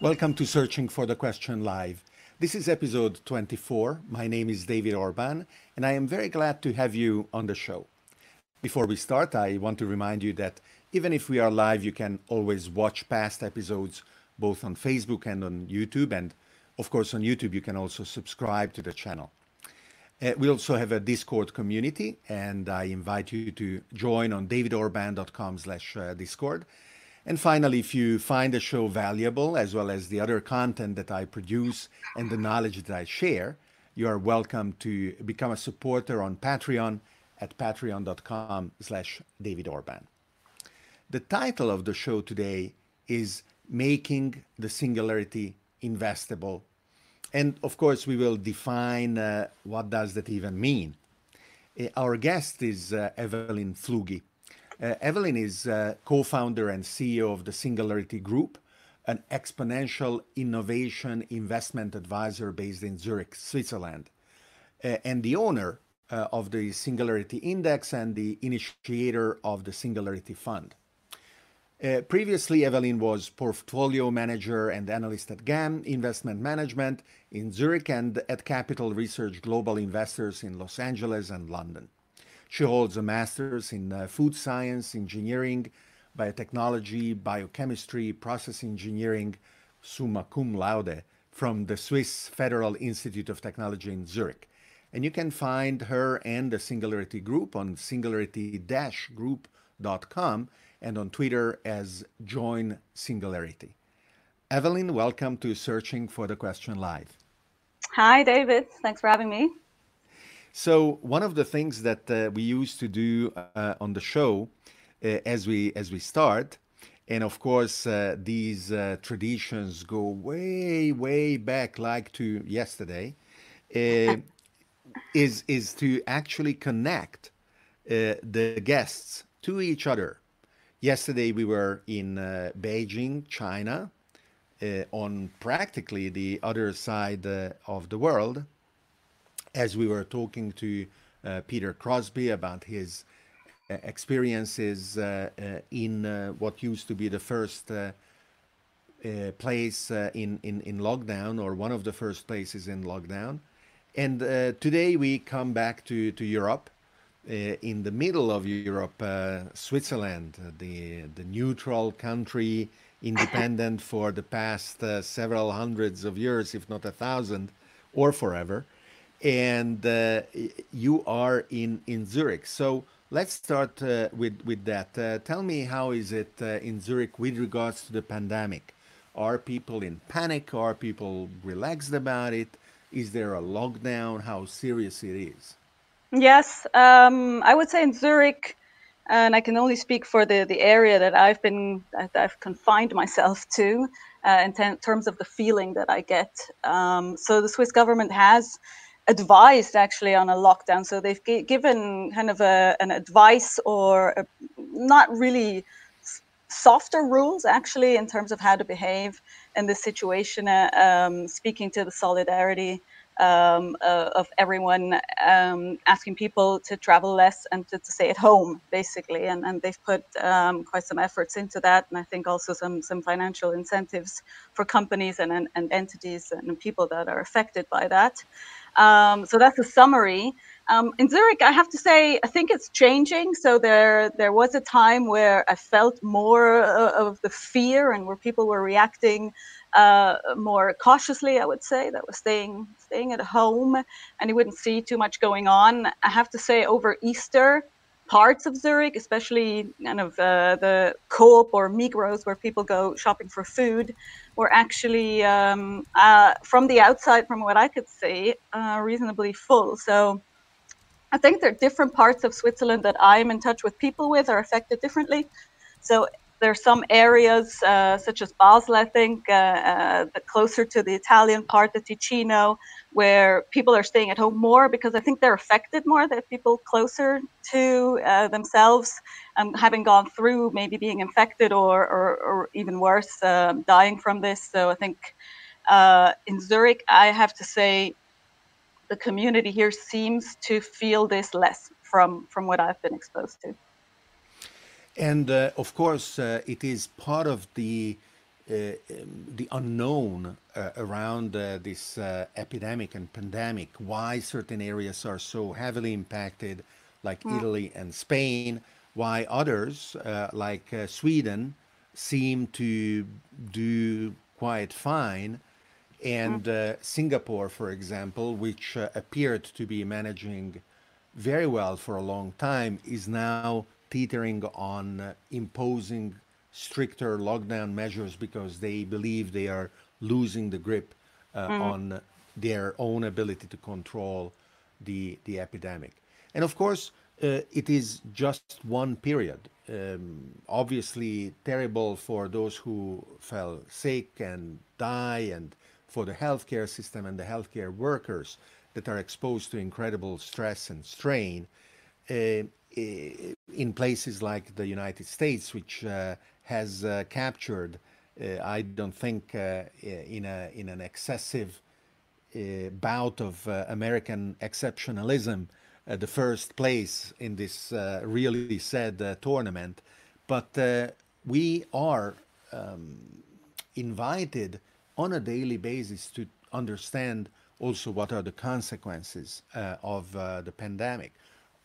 Welcome to Searching for the Question Live. This is episode 24. My name is David Orban, and I am very glad to have you on the show. Before we start, I want to remind you that even if we are live, you can always watch past episodes both on Facebook and on YouTube. And of course, on YouTube, you can also subscribe to the channel. Uh, we also have a Discord community, and I invite you to join on davidorban.com slash uh, Discord. And finally, if you find the show valuable, as well as the other content that I produce and the knowledge that I share, you are welcome to become a supporter on Patreon at patreon.com slash David Orban. The title of the show today is Making the Singularity Investable. And of course, we will define uh, what does that even mean. Uh, our guest is uh, Evelyn Flügge. Uh, Evelyn is uh, co-founder and CEO of the Singularity Group, an exponential innovation investment advisor based in Zurich, Switzerland, uh, and the owner of the Singularity Index and the initiator of the Singularity Fund. Uh, previously, Evelyn was portfolio manager and analyst at GAM Investment Management in Zurich and at Capital Research Global Investors in Los Angeles and London. She holds a master's in uh, food science, engineering, biotechnology, biochemistry, process engineering, summa cum laude, from the Swiss Federal Institute of Technology in Zurich. And you can find her and the Singularity Group on singularity-group.com and on Twitter as Join Singularity. Evelyn, welcome to Searching for the Question Live. Hi, David. Thanks for having me. So one of the things that uh, we used to do uh, on the show uh, as we as we start, and of course uh, these uh, traditions go way way back, like to yesterday, uh, is is to actually connect the guests to each other. Yesterday we were in Beijing, China, on practically the other side of the world as we were talking to uh, Peter Crosby about his uh, experiences uh, uh in uh, what used to be the first uh, place in, in, in lockdown or one of the first places in lockdown. And today we come back to, to Europe. In the middle of Europe, Switzerland, the, the neutral country, independent for the past several hundreds of years, if not a thousand, or forever and uh, you are in in Zurich. So let's start uh, with with that. Uh, tell me how is it uh, in Zurich with regards to the pandemic? Are people in panic? Are people relaxed about it? Is there a lockdown? How serious it is? Yes, um, I would say in Zurich, and I can only speak for the the area that I've been that I've confined myself to. Uh, in terms of the feeling that I get. Um, so the Swiss government has advised actually on a lockdown. So they've g- given kind of a, an advice or a, not really softer rules actually in terms of how to behave in this situation, uh, um, speaking to the solidarity um, uh, of everyone, um, asking people to travel less and to, to, stay at home, basically. And, and they've put um, quite some efforts into that, and I think also some some financial incentives for companies and, and, and entities and people that are affected by that. Um, so that's a summary. Um, in Zurich, I have to say, I think it's changing. So there, there was a time where I felt more uh, of the fear and where people were reacting uh, more cautiously. I would say that was staying, staying at home, and you wouldn't see too much going on. I have to say, over Easter, parts of Zurich, especially kind of uh, the Coop or Migros, where people go shopping for food, were actually um, uh, from the outside, from what I could see, uh, reasonably full. So I think there are different parts of Switzerland that I'm in touch with people with are affected differently. So there are some areas, uh, such as Basel, I think, uh, uh, closer to the Italian part, the Ticino, where people are staying at home more because I think they're affected more. They're people closer to uh, themselves, um, having gone through maybe being infected or, or, or even worse, um, dying from this. So I think uh, in Zurich, I have to say, the community here seems to feel this less from from what I've been exposed to. And uh, of course, uh, it is part of the uh, um, the unknown uh, around uh, this uh, epidemic and pandemic. Why certain areas are so heavily impacted, like Mm. Italy and Spain. Why others, like Sweden, seem to do quite fine. And uh, Singapore, for example, which uh, appeared to be managing very well for a long time, is now teetering on imposing stricter lockdown measures because they believe they are losing the grip uh, on their own ability to control the, the epidemic. And of course, uh, it is just one period. Um, obviously, terrible for those who fell sick and die, and for the healthcare system and the healthcare workers that are exposed to incredible stress and strain uh, in places like the United States, which uh, has uh, captured, uh, I don't think, uh, in a in an excessive uh, bout of uh, American exceptionalism, the first place in this really sad tournament. But we are invited on a daily basis to understand also what are the consequences of the pandemic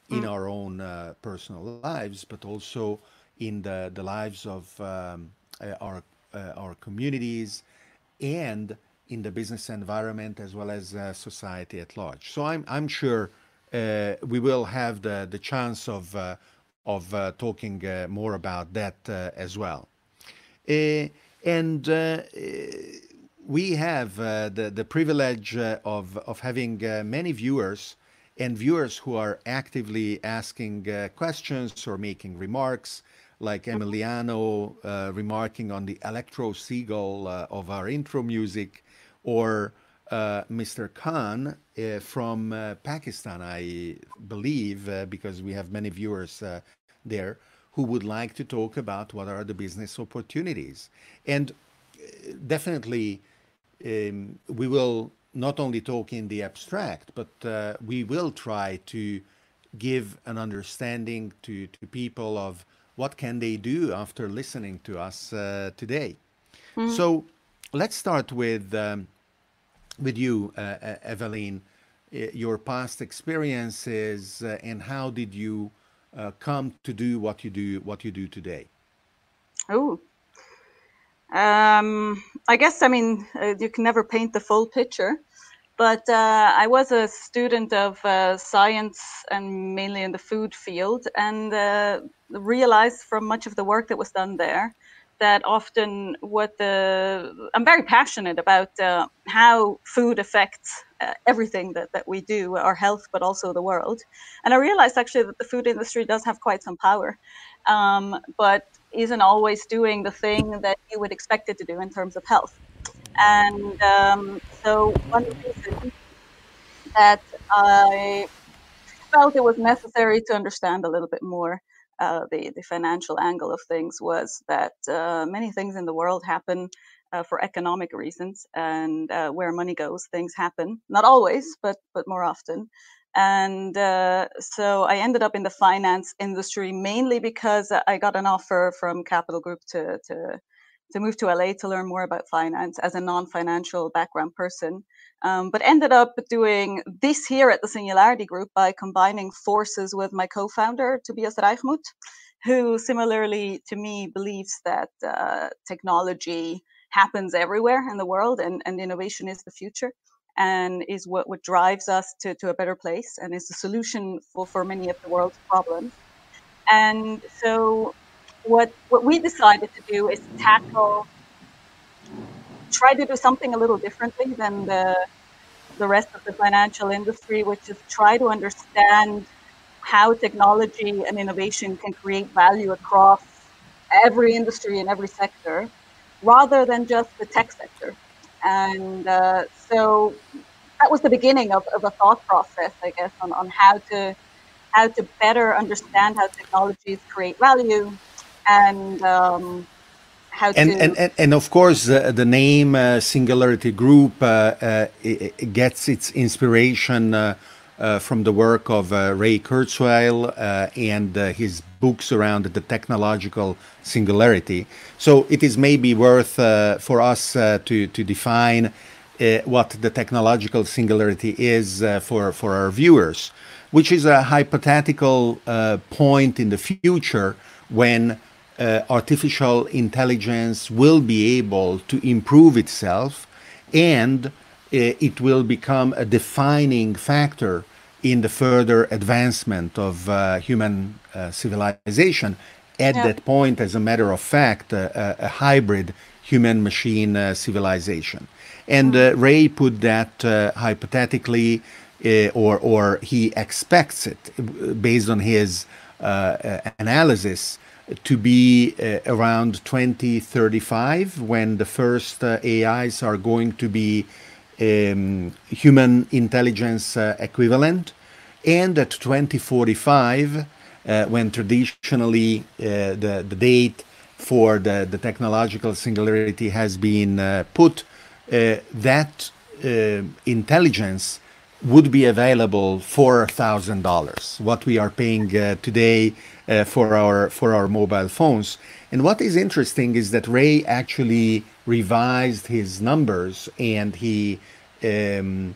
in our own uh, personal lives, but also in the, the lives of um, uh, our, uh, our communities and in the business environment as well as uh, society at large. So I'm, I'm sure uh, we will have the, the chance of, uh, of uh, talking uh, more about that uh, as well. And uh, we have uh, the, the privilege uh, of, of having uh, many viewers and viewers who are actively asking uh, questions or making remarks, like Emiliano uh, remarking on the electro seagull uh, of our intro music, or uh, Mr. Khan uh, from uh, Pakistan, I believe, because we have many viewers there who would like to talk about what are the business opportunities. And definitely, um, we will not only talk in the abstract, but uh, we will try to give an understanding to, to people of what can they do after listening to us uh, today. So let's start with um, with you, uh, uh, Evelyn, uh, your past experiences uh, and how did you uh, come to do what you do what you do today? Oh, um, I guess I mean uh, you can never paint the full picture, but uh, I was a student of uh, science and mainly in the food field, and uh, realized from much of the work that was done there that often what the I'm very passionate about uh, how food affects uh, everything that, that we do, our health, but also the world. And I realized actually that the food industry does have quite some power, um, but isn't always doing the thing that you would expect it to do in terms of health. And um, so one reason that I felt it was necessary to understand a little bit more uh, the, the financial angle of things was that uh, many things in the world happen uh, for economic reasons, and uh, where money goes, things happen. Not always, but but more often. And uh, so I ended up in the finance industry mainly because I got an offer from Capital Group to to to move to LA to learn more about finance as a non-financial background person, um, but ended up doing this here at the Singularity Group by combining forces with my co-founder Tobias Reichmuth, who similarly to me believes that uh, technology happens everywhere in the world and, and innovation is the future and is what, what drives us to, to a better place and is the solution for, for many of the world's problems. And so what what we decided to do is tackle try to do something a little differently than the the rest of the financial industry, which is try to understand how technology and innovation can create value across every industry and every sector, rather than just the tech sector. And uh, so that was the beginning of, of a thought process, I guess, on, on how to how to better understand how technologies create value and um, how And, to and, and, and of course, uh, the name uh, Singularity Group uh, uh, i- i- gets its inspiration uh, from the work of uh, Ray Kurzweil uh, and uh, his books around the technological singularity. So it is maybe worth uh, for us to, to define what the technological singularity is for, for our viewers, which is a hypothetical point in the future when uh, artificial intelligence will be able to improve itself and uh, it will become a defining factor in the further advancement of uh, human uh, civilization. At yeah. that point, as a matter of fact, uh, a hybrid human machine uh, civilization. And mm-hmm. Ray put that hypothetically, or, or he expects it based on his analysis to be uh, around 2035 when the first uh, AIs are going to be um, human intelligence uh, equivalent, and at 2045 uh, when traditionally uh, the, the date for the, the technological singularity has been put, that intelligence would be available for thousand dollars. What we are paying uh, today uh, for our for our mobile phones. And what is interesting is that Ray actually revised his numbers and he um,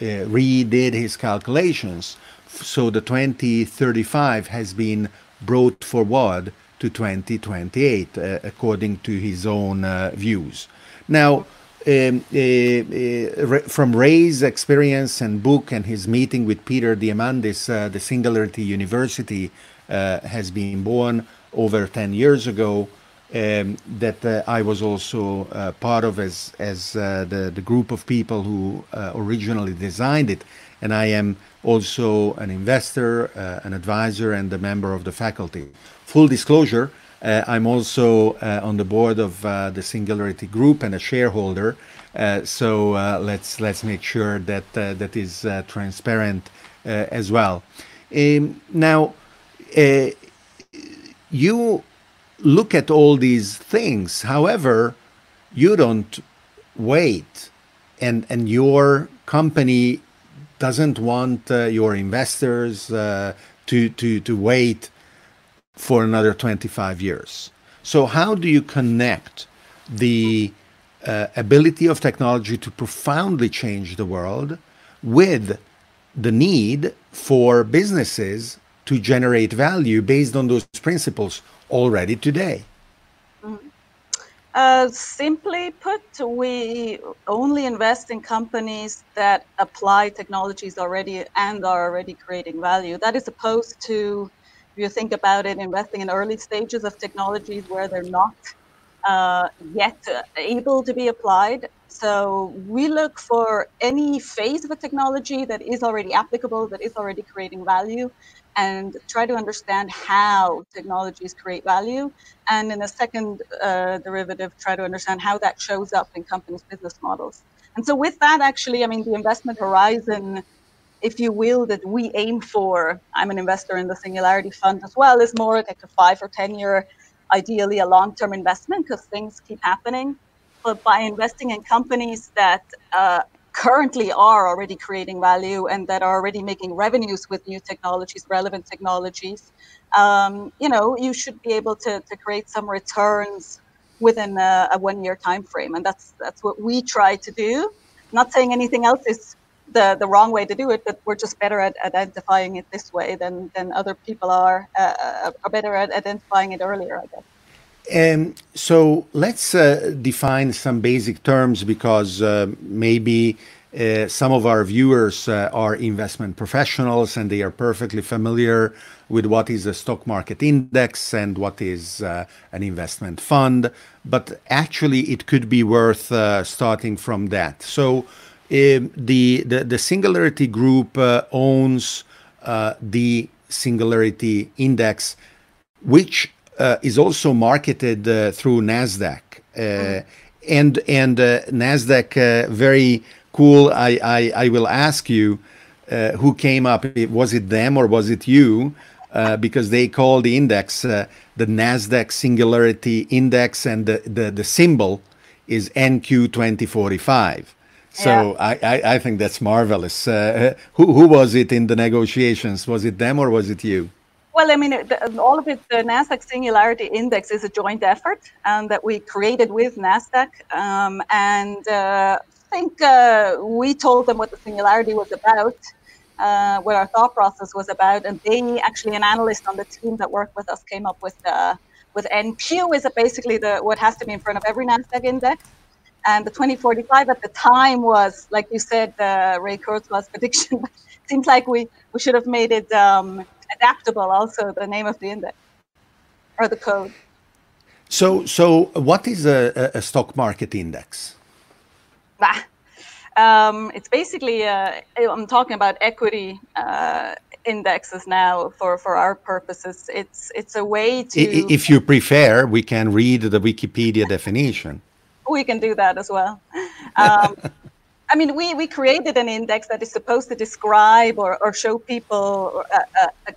uh, redid his calculations. So the 2035 has been brought forward to 2028, uh, according to his own uh, views. Now um, uh, uh, from Ray's experience and book and his meeting with Peter Diamandis, uh, the Singularity University uh, has been born over 10 years ago. Um, that uh, I was also uh, part of as as the the group of people who originally designed it, and I am also an investor, an advisor, and a member of the faculty. Full disclosure: uh, I'm also uh, on the board of uh, the Singularity Group and a shareholder. so let's let's make sure that that is transparent as well. Um, now, you look at all these things. However, you don't wait, and and your company doesn't want uh, your investors uh, to to to wait for another 25 years. So, how do you connect the uh, ability of technology to profoundly change the world with the need for businesses to generate value based on those principles already today? Mm-hmm. Uh, simply put, we only invest in companies that apply technologies already and are already creating value. That is opposed to you think about it, investing in early stages of technologies where they're not uh, yet able to be applied. So we look for any phase of a technology that is already applicable, that is already creating value, and try to understand how technologies create value. And in a second uh, derivative, try to understand how that shows up in companies' business models. And so with that, actually, I mean, the investment horizon if you will, that we aim for. I'm an investor in the Singularity Fund as well, is more like a five or 10 year, ideally a long term investment because things keep happening. But by investing in companies that uh, currently are already creating value and that are already making revenues with new technologies, relevant technologies, um, you know, you should be able to, to create some returns within a, a one year time frame. And that's that's what we try to do. not saying anything else is the, the wrong way to do it, but we're just better at identifying it this way than, than other people are, uh, uh are better at identifying it earlier, I guess. Um, so let's uh, define some basic terms because uh, maybe uh, some of our viewers uh, are investment professionals and they are perfectly familiar with what is a stock market index and what is uh, an investment fund. But actually, it could be worth starting from that. So, the, the, the Singularity Group uh, owns uh, the Singularity Index, which uh, is also marketed uh, through Nasdaq, mm. and and Nasdaq very cool. I, I I will ask you who came up. Was it them or was it you? because they call the index the Nasdaq Singularity Index, and the, the, the symbol is NQ2045. So yeah. I, I, I, think that's marvelous. Uh, who, who was it in the negotiations? Was it them or was it you? Well, I mean, the, all of it, the NASDAQ Singularity Index is a joint effort um, that we created with NASDAQ. Um, and uh, I think uh, we told them what the Singularity was about, uh, what our thought process was about. And they actually, an analyst on the team that worked with us, came up with uh, with NQ is basically the what has to be in front of every NASDAQ index. And the 2045 at the time was, like you said, uh, Ray Kurzweil's prediction. Seems like we, we should have made it um, adaptable, also the name of the index or the code. So, so what is a, a stock market index? Ah, um, it's basically, uh, I'm talking about equity uh, indexes now for, for our purposes. It's, it's a way to. If you prefer, we can read the Wikipedia definition we can do that as well. Um, I mean, we, we created an index that is supposed to describe or, or show people a, a,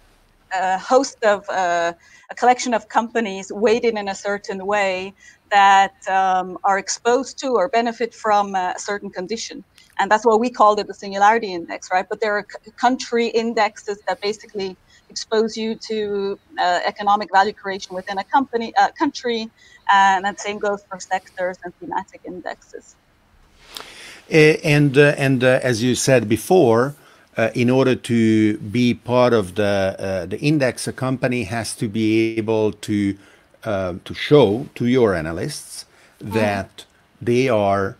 a host of uh, a collection of companies weighted in a certain way that um, are exposed to or benefit from a certain condition. And that's why we called it the singularity index, right? But there are country indexes that basically expose you to uh, economic value creation within a company, uh, country, and that same goes for sectors and thematic indexes. Uh, and uh, and uh, as you said before, uh, in order to be part of the the index, a company has to be able to to show to your analysts mm-hmm. that they are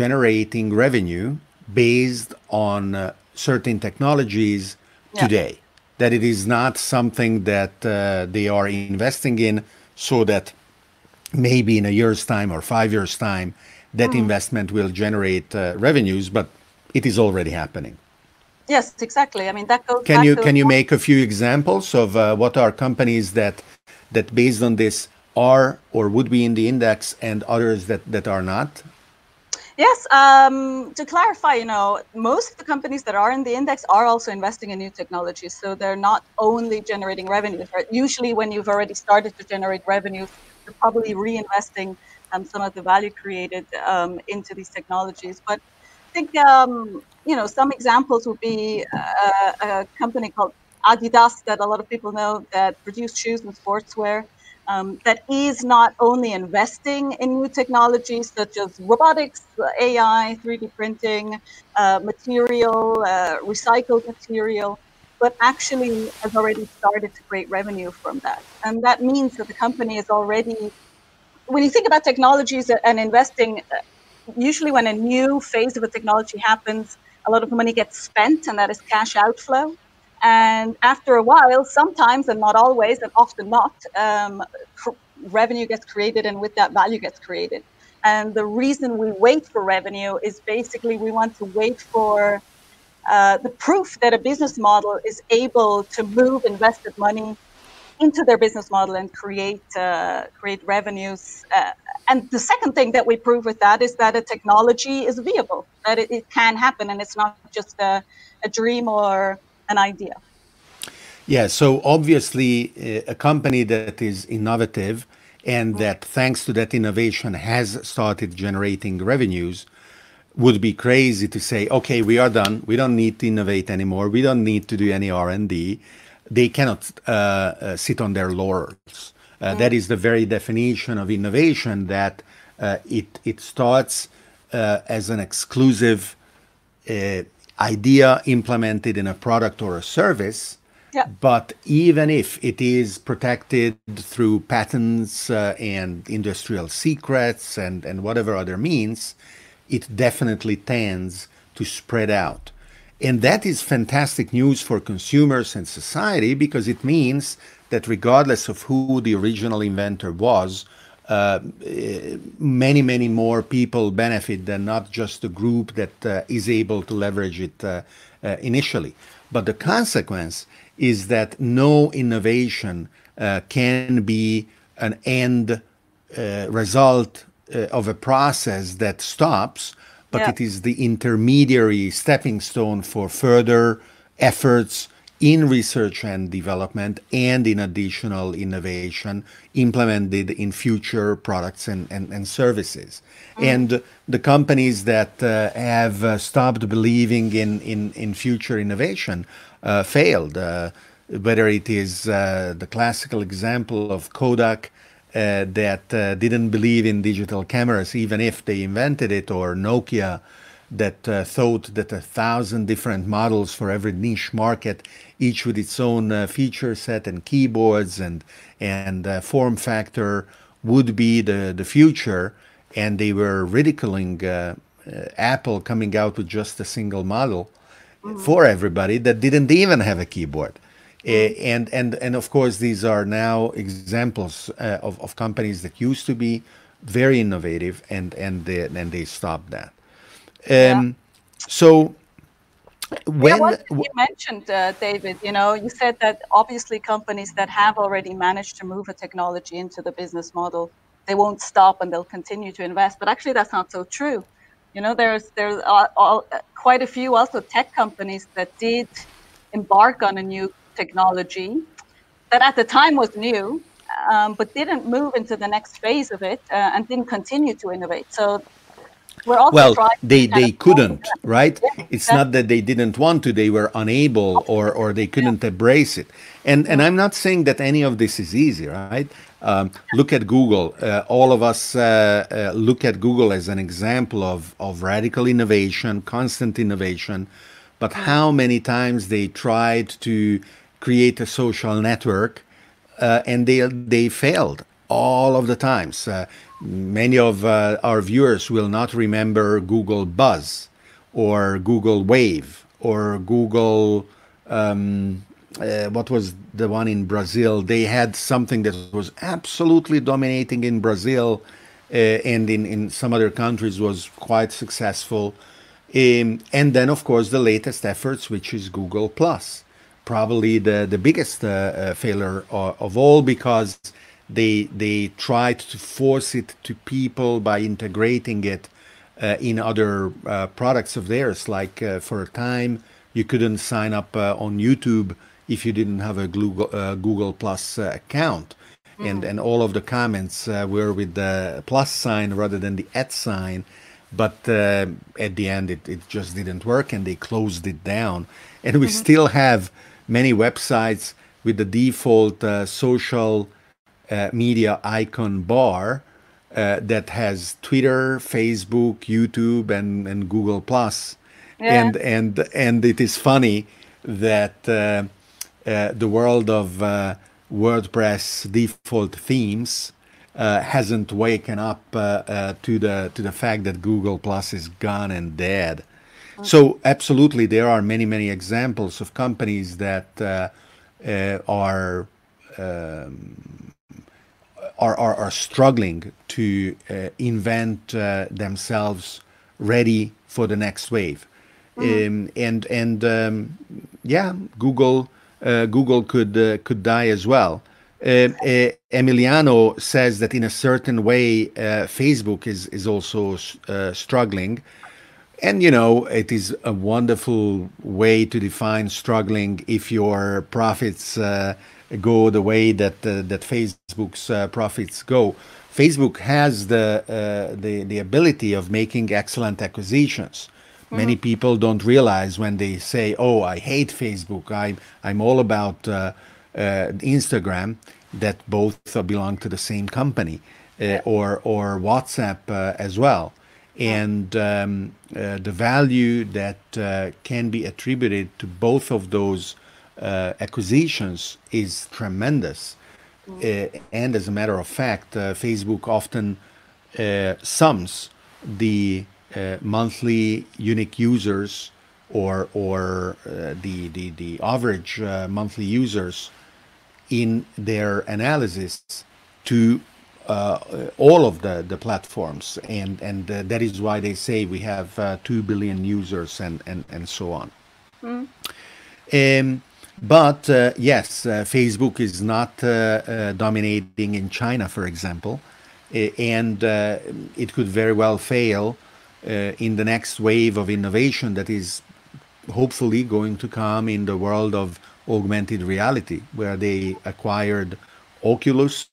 generating revenue based on certain technologies yeah. today that it is not something that uh, they are investing in so that maybe in a year's time or five years' time, that mm. investment will generate uh, revenues, but it is already happening. Yes, exactly. I mean, that goes. Can you can you make a few examples of uh, what are companies that that based on this are or would be in the index, and others that that are not? Yes, um, to clarify, you know, most of the companies that are in the index are also investing in new technologies. So they're not only generating revenues, right? Usually, when you've already started to generate revenue, you're probably reinvesting um, some of the value created um, into these technologies. But I think, um, you know, some examples would be uh, a company called Adidas that a lot of people know that produce shoes and sportswear um, that is not only investing in new technologies such as robotics, AI, 3D printing, uh, material, uh, recycled material, but actually has already started to create revenue from that. And that means that the company is already, when you think about technologies and investing, uh, usually when a new phase of a technology happens, a lot of money gets spent, and that is cash outflow. And after a while, sometimes and not always, and often not, um, revenue gets created, and with that, value gets created. And the reason we wait for revenue is basically we want to wait for uh, the proof that a business model is able to move invested money into their business model and create uh, create revenues. Uh, and the second thing that we prove with that is that a technology is viable, that it, it can happen, and it's not just a, a dream or an idea. Yeah, so obviously, uh, a company that is innovative and mm-hmm. that, thanks to that innovation, has started generating revenues would be crazy to say, okay, we are done. We don't need to innovate anymore. We don't need to do any R and D. They cannot uh, uh, sit on their laurels. Uh, mm. That is the very definition of innovation. That uh, it it starts uh, as an exclusive uh, idea implemented in a product or a service. Yeah. But even if it is protected through patents uh, and industrial secrets and, and whatever other means, it definitely tends to spread out. And that is fantastic news for consumers and society because it means that regardless of who the original inventor was, uh, many, many more people benefit than not just the group that uh, is able to leverage it uh, uh initially. But the consequence is that no innovation uh, can be an end uh, result of a process that stops, but yeah. it is the intermediary stepping stone for further efforts, in research and development and in additional innovation implemented in future products and, and, and services. Mm. And the companies that uh, have uh, stopped believing in, in, in future innovation uh, failed. Uh, whether it is uh, the classical example of Kodak that didn't believe in digital cameras, even if they invented it, or Nokia that uh, thought that a thousand different models for every niche market, each with its own uh, feature set and keyboards and and uh, form factor, would be the the future, and they were ridiculing uh, uh, Apple coming out with just a single model mm-hmm. for everybody that didn't even have a keyboard. Mm-hmm. and and and of course, these are now examples uh, of, of companies that used to be very innovative, and and they, and they stopped that. Um, yeah. So when yeah, you mentioned, uh, David, you know, you said that obviously companies that have already managed to move a technology into the business model, they won't stop and they'll continue to invest. But actually, that's not so true. You know, there's there's all, all, quite a few also tech companies that did embark on a new technology that at the time was new, um, but didn't move into the next phase of it uh, and didn't continue to innovate. So well they they couldn't right? it's not that they didn't want to they were unable or or they couldn't yeah. embrace it. And and i'm not saying that any of this is easy right? Um, look at google. Uh, all of us uh, uh, look at google as an example of of radical innovation constant innovation. But how many times they tried to create a social network uh, and they they failed all of the times. Uh, many of uh, our viewers will not remember Google Buzz or Google Wave or Google. Um, uh, what was the one in Brazil? They had something that was absolutely dominating in Brazil uh, and in, in some other countries was quite successful. Um, and then, of course, the latest efforts, which is Google Plus, probably the, the biggest uh, uh failure of, of all because they they tried to force it to people by integrating it uh, in other uh, products of theirs. Like uh, for a time, you couldn't sign up uh, on YouTube if you didn't have a Google, uh, Google Plus uh, account, mm. and and all of the comments were with the plus sign rather than the at sign. But at the end, it, it just didn't work, and they closed it down. And we mm-hmm. still have many websites with the default social uh, media icon bar uh, that has Twitter, Facebook, YouTube, and, and Google Plus. Yeah. And and and it is funny that uh, uh the world of uh, WordPress default themes uh, hasn't waken up to the to the fact that Google Plus is gone and dead. Okay. So absolutely, there are many many examples of companies that are um, are, are, are struggling to uh, invent uh, themselves ready for the next wave. Mm-hmm. Um, and and um, yeah, Google uh, Google could uh, could die as well. Uh, uh, Emiliano says that in a certain way, Facebook is is also struggling, and you know it is a wonderful way to define struggling if your profits go the way that uh, that Facebook's uh, profits go. Facebook has the uh, the the ability of making excellent acquisitions. Mm-hmm. Many people don't realize when they say, "Oh, I hate Facebook. I'm I'm all about uh, uh, Instagram." That both belong to the same company, uh, or or WhatsApp as well and um, uh, the value that uh, can be attributed to both of those acquisitions is tremendous. Mm. and as a matter of fact, uh, Facebook often sums the monthly unique users or or uh, the, the the average uh, monthly users in their analysis to uh, all of the the platforms and and that is why they say we have 2 billion users and and and so on mm. um, but uh, yes, uh, Facebook is not uh, uh dominating in China, for example, and uh, it could very well fail uh, in the next wave of innovation that is hopefully going to come in the world of augmented reality, where they acquired Oculus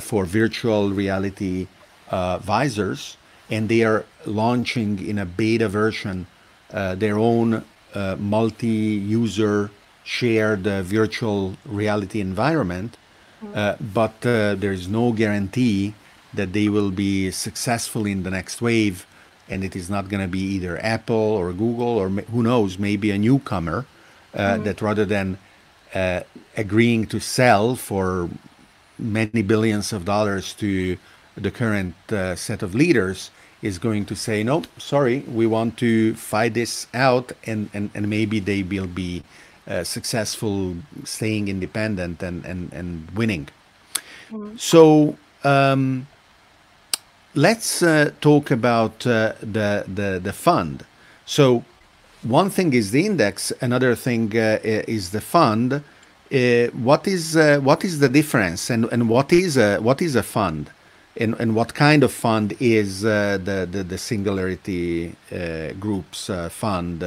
for virtual reality visors, and they are launching in a beta version their own uh, multi-user shared uh, virtual reality environment. Mm-hmm. but there is no guarantee that they will be successful in the next wave and it is not going to be either Apple or Google or who knows, maybe a newcomer uh, mm-hmm. that rather than uh, agreeing to sell for many billions of dollars to the current uh, set of leaders is going to say, no, sorry, we want to fight this out, and, and, and maybe they will be uh, successful staying independent and, and, and winning. Mm-hmm. So, um, let's uh, talk about uh, the, the, the fund. So one thing is the index, another thing uh, is the fund. Uh, what is uh, what is the difference, and, and what is a, what is a fund, and, and what kind of fund is uh, the, the, the Singularity Group's fund?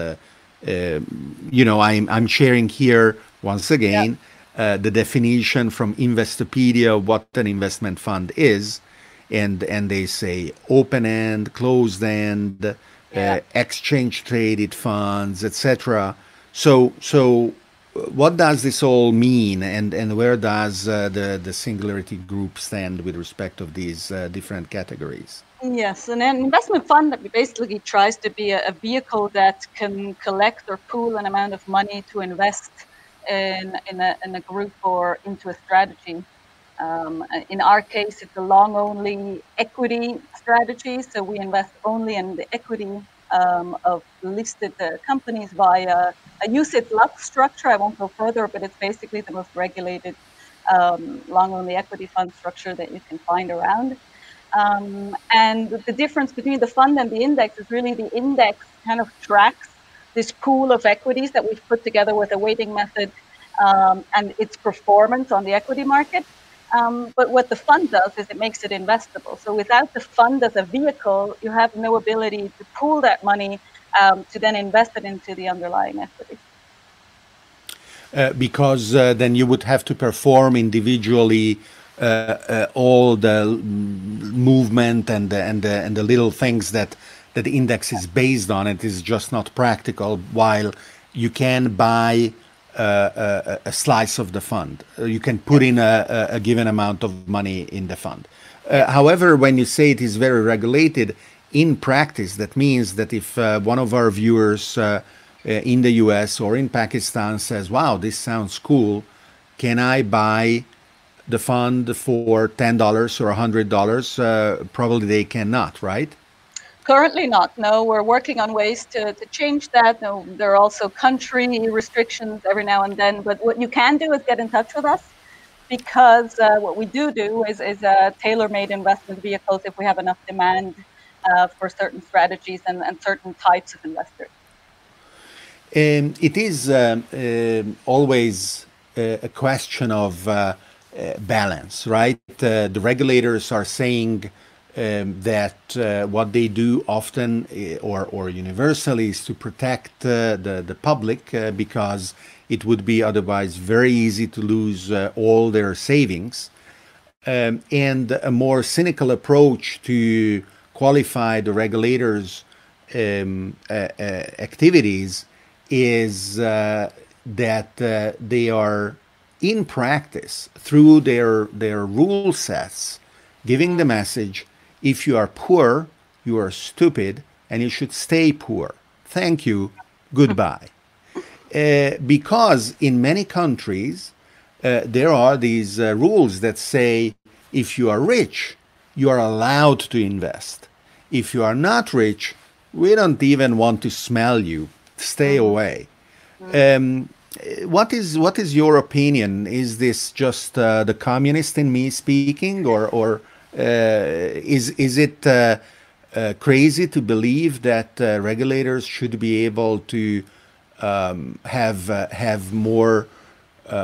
You know, I'm I'm sharing here once again yeah. the definition from Investopedia of what an investment fund is and and they say open end, closed end, uh, yeah. uh, exchange traded funds, etc. So so what does this all mean and and where does uh, the the singularity group stand with respect of these uh, different categories yes an investment fund basically tries to be a, vehicle that can collect or pool an amount of money to invest in in a, in a group or into a strategy um, in our case, it's a long only equity strategy. So we invest only in the equity um, of listed uh, companies via a UCITS Lux structure. I won't go further, but it's basically the most regulated um, long only equity fund structure that you can find around. Um, and the difference between the fund and the index is really the index kind of tracks this pool of equities that we've put together with a weighting method um, and its performance on the equity market. Um, but what the fund does is it makes it investable. So without the fund as a vehicle, you have no ability to pool that money um, to then invest it into the underlying equity. Uh, because uh, then you would have to perform individually all the movement and the, and the, and the little things that that the index is based on. It is just not practical. While you can buy a, a, slice of the fund. Uh, you can put in a, a, given amount of money in the fund. Uh, however, when you say it is very regulated, in practice, that means that if uh, one of our viewers uh, uh in the US or in Pakistan says, wow, this sounds cool, can I buy the fund for $10 or a $100? Uh, probably they cannot, right? Currently not. No, we're working on ways to, to change that. No, there are also country restrictions every now and then. But what you can do is get in touch with us because uh, what we do do is, is uh, tailor-made investment vehicles if we have enough demand uh, for certain strategies and, and certain types of investors. Um, it is um, um always uh, a question of uh, balance, right? the regulators are saying um, that uh, what they do often uh, or, or universally is to protect uh, the, the public uh, because it would be otherwise very easy to lose uh, all their savings. Um, and a more cynical approach to qualify the regulators' um, uh, activities is that they are in practice through their their rule sets giving the message if you are poor, you are stupid and you should stay poor. Thank you. Goodbye. Uh, because in many countries, uh, there are these uh, rules that say if you are rich, you are allowed to invest. If you are not rich, we don't even want to smell you. Stay away. Um, what is what is your opinion? Is this just uh, the communist in me speaking, or or uh, is is it uh, uh, crazy to believe that regulators should be able to um, have have more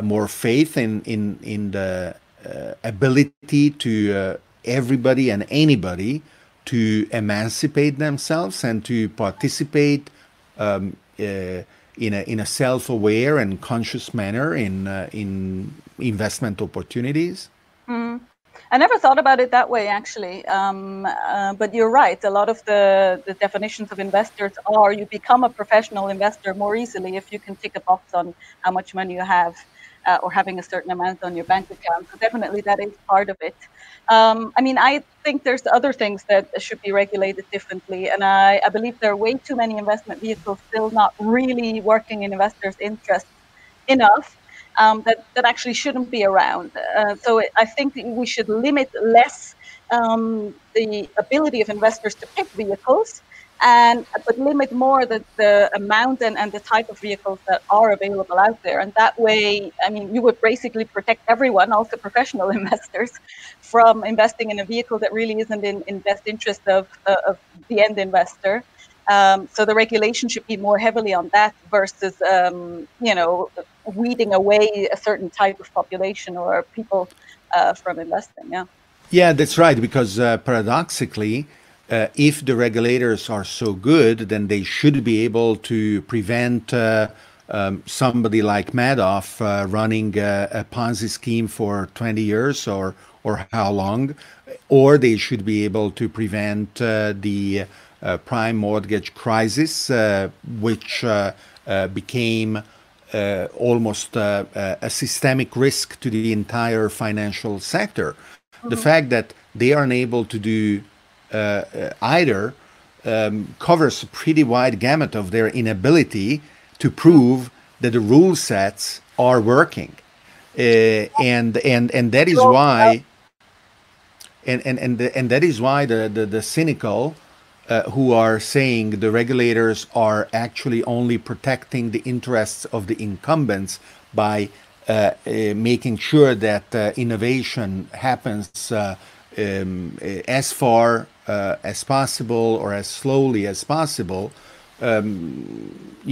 more faith in in in the ability to everybody and anybody to emancipate themselves and to participate um, uh, in a in a self-aware and conscious manner in uh, in investment opportunities? Mm. I never thought about it that way, actually. Um, uh, but you're right. A lot of the, the definitions of investors are you become a professional investor more easily if you can tick a box on how much money you have uh, or having a certain amount on your bank account. So definitely that is part of it. Um, I mean, I think there's other things that should be regulated differently, and I, I believe there are way too many investment vehicles still not really working in investors' interest enough. Um, that, that actually shouldn't be around. Uh, so I think we should limit less um, the ability of investors to pick vehicles and but limit more the, the amount and, and the type of vehicles that are available out there. And that way, I mean, you would basically protect everyone, also professional investors, from investing in a vehicle that really isn't in, in best interest of, uh, of the end investor. Um, so the regulation should be more heavily on that versus, um, you know, weeding away a certain type of population or people uh, from investing. Yeah. Yeah, that's right. Because uh, paradoxically, uh, if the regulators are so good, then they should be able to prevent uh, um, somebody like Madoff uh, running a, a, Ponzi scheme for 20 years or or how long, or they should be able to prevent uh, the uh, prime mortgage crisis, uh, which became almost a systemic risk to the entire financial sector. Mm-hmm. The fact that they are unable to do either um, covers a pretty wide gamut of their inability to prove that the rule sets are working. Uh, and and and that is why and and and, the, and that is why the the, the cynical uh, who are saying the regulators are actually only protecting the interests of the incumbents by uh, uh, making sure that innovation happens um, as far uh, as possible or as slowly as possible, um,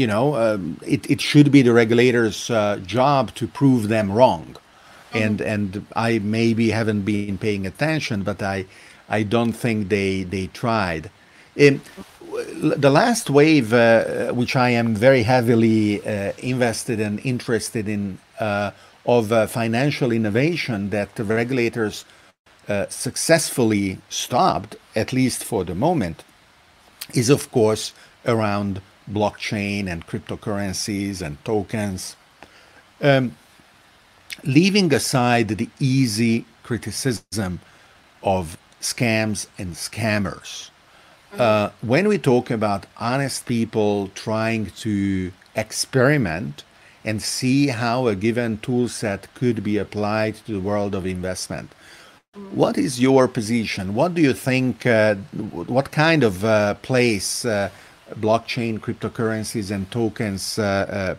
you know, um, it, it should be the regulator's uh, job to prove them wrong. Mm-hmm. And and I maybe haven't been paying attention, but I I don't think they they tried. In, the last wave, uh, which I am very heavily uh, invested and interested in, uh, of uh, financial innovation that the regulators uh, successfully stopped, at least for the moment, is of course around blockchain and cryptocurrencies and tokens. Um, leaving aside the easy criticism of scams and scammers, uh, when we talk about honest people trying to experiment and see how a given tool set could be applied to the world of investment, what is your position? What do you think? Uh, what kind of uh, place uh, blockchain, cryptocurrencies, and tokens uh,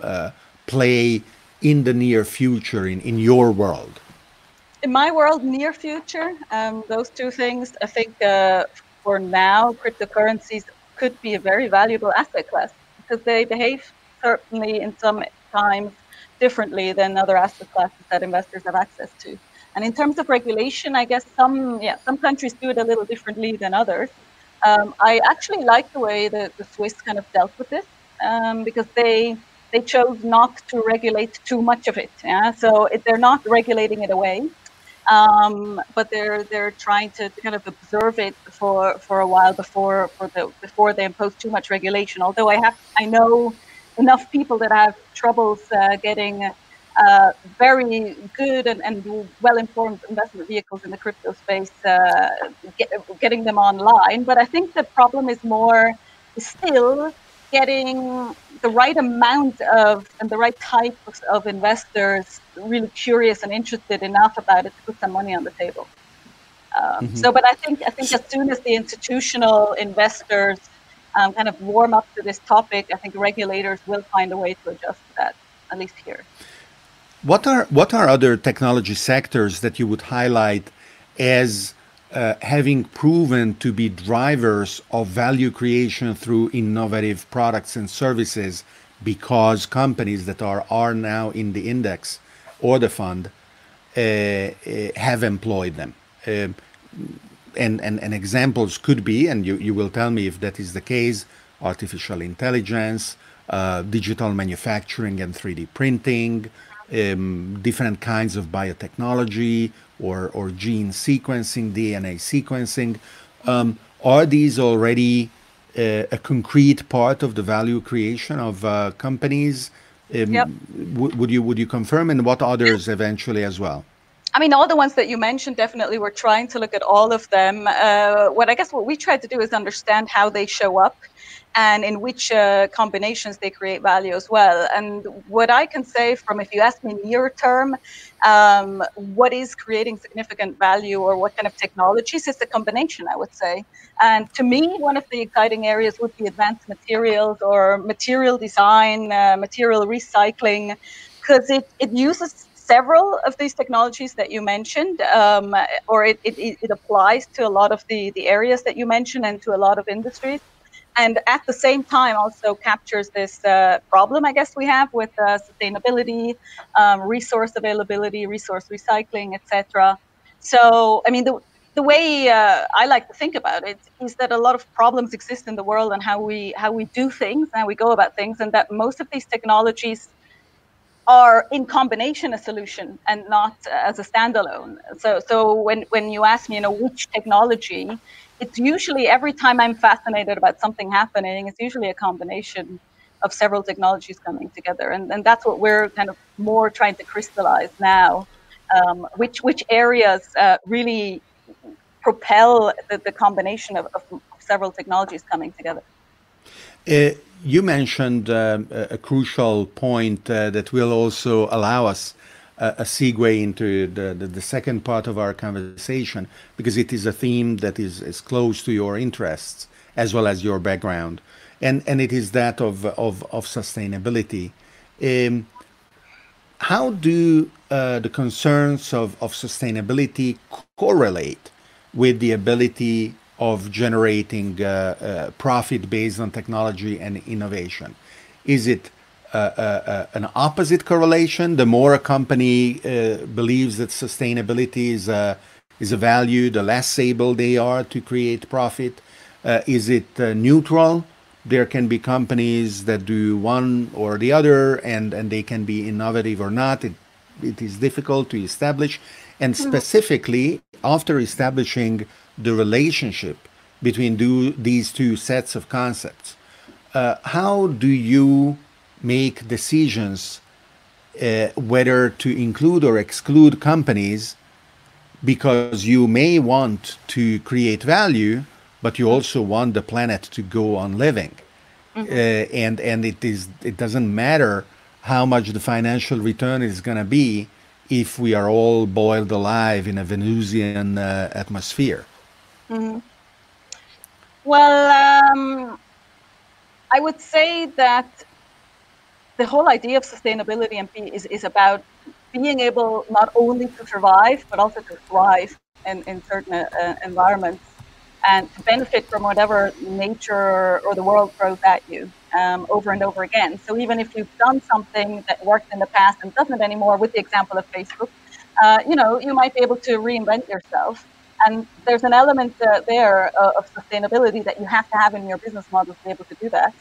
uh, uh, play in the near future in, in your world? In my world, near future, um, those two things, I think for now, cryptocurrencies could be a very valuable asset class because they behave certainly in some times differently than other asset classes that investors have access to. And in terms of regulation, I guess some yeah some countries do it a little differently than others. Um, I actually like the way that the Swiss kind of dealt with this um, because they they chose not to regulate too much of it. Yeah, so it, they're not regulating it away, um, but they're they're trying to, to, kind of observe it for for a while before for the before they impose too much regulation. Although I have I know enough people that have troubles uh, getting uh, very good and, and well-informed investment vehicles in the crypto space, uh, get, getting them online. But I think the problem is more still getting the right amount of and the right types of, investors really curious and interested enough about it to put some money on the table. Um, mm-hmm. So, but I think I think as soon as the institutional investors um, kind of warm up to this topic, I think regulators will find a way to adjust to that, at least here. What are what are other technology sectors that you would highlight as uh, having proven to be drivers of value creation through innovative products and services because companies that are are now in the index or the fund uh, uh, have employed them. Um, and, and, and examples could be, and you, you will tell me if that is the case, artificial intelligence, uh, digital manufacturing and 3D printing, um, different kinds of biotechnology or, or gene sequencing, DNA sequencing. Um, are these already uh, a concrete part of the value creation of uh, companies? Um, Yep. would you would you confirm, and what others eventually as well? I mean, all the ones that you mentioned, definitely, we're trying to look at all of them. Uh, what I guess what we try to do is understand how they show up and in which uh, combinations they create value as well. And what I can say from, if you ask me near term, um, what is creating significant value or what kind of technologies, it's a combination, I would say. And to me, one of the exciting areas would be advanced materials or material design, uh, material recycling, because it, it uses several of these technologies that you mentioned, um, or it, it, it applies to a lot of the, the areas that you mentioned and to a lot of industries. And at the same time, also captures this uh, problem, I guess, we have with uh, sustainability, um, resource availability, resource recycling, etc. So, I mean, the, the way uh, I like to think about it is that a lot of problems exist in the world and how we how we do things and how we go about things, and that most of these technologies are in combination a solution and not as a standalone. So, so when, when you ask me, you know, which technology, it's usually every time I'm fascinated about something happening, it's usually a combination of several technologies coming together. And, and that's what we're kind of more trying to crystallize now, um, which, which areas uh, really propel the, the combination of, of several technologies coming together. Uh, you mentioned um, a, crucial point uh, that will also allow us uh, a segue into the, the, the, second part of our conversation because it is a theme that is, is close to your interests as well as your background, and, and it is that of, of, of sustainability. Um, how do uh, the concerns of, of sustainability correlate with the ability of generating uh, uh, profit based on technology and innovation? Is it an opposite correlation? The more a company uh, believes that sustainability is a, is a value, the less able they are to create profit. Uh, is it neutral? There can be companies that do one or the other, and, and they can be innovative or not. It, it is difficult to establish. And specifically, after establishing the relationship between do, these two sets of concepts. Uh, how do you make decisions uh, whether to include or exclude companies because you may want to create value, but you also want the planet to go on living? Mm-hmm. Uh, and and it is it doesn't matter how much the financial return is going to be if we are all boiled alive in a Venusian uh, atmosphere. Mm-hmm. Well, um, I would say that the whole idea of sustainability and is, is about being able not only to survive, but also to thrive in, in certain uh, environments and to benefit from whatever nature or the world throws at you um, over and over again. So even if you've done something that worked in the past and doesn't anymore, with the example of Facebook, uh, you know, you might be able to reinvent yourself and there's an element uh, there uh, of sustainability that you have to have in your business model to be able to do that.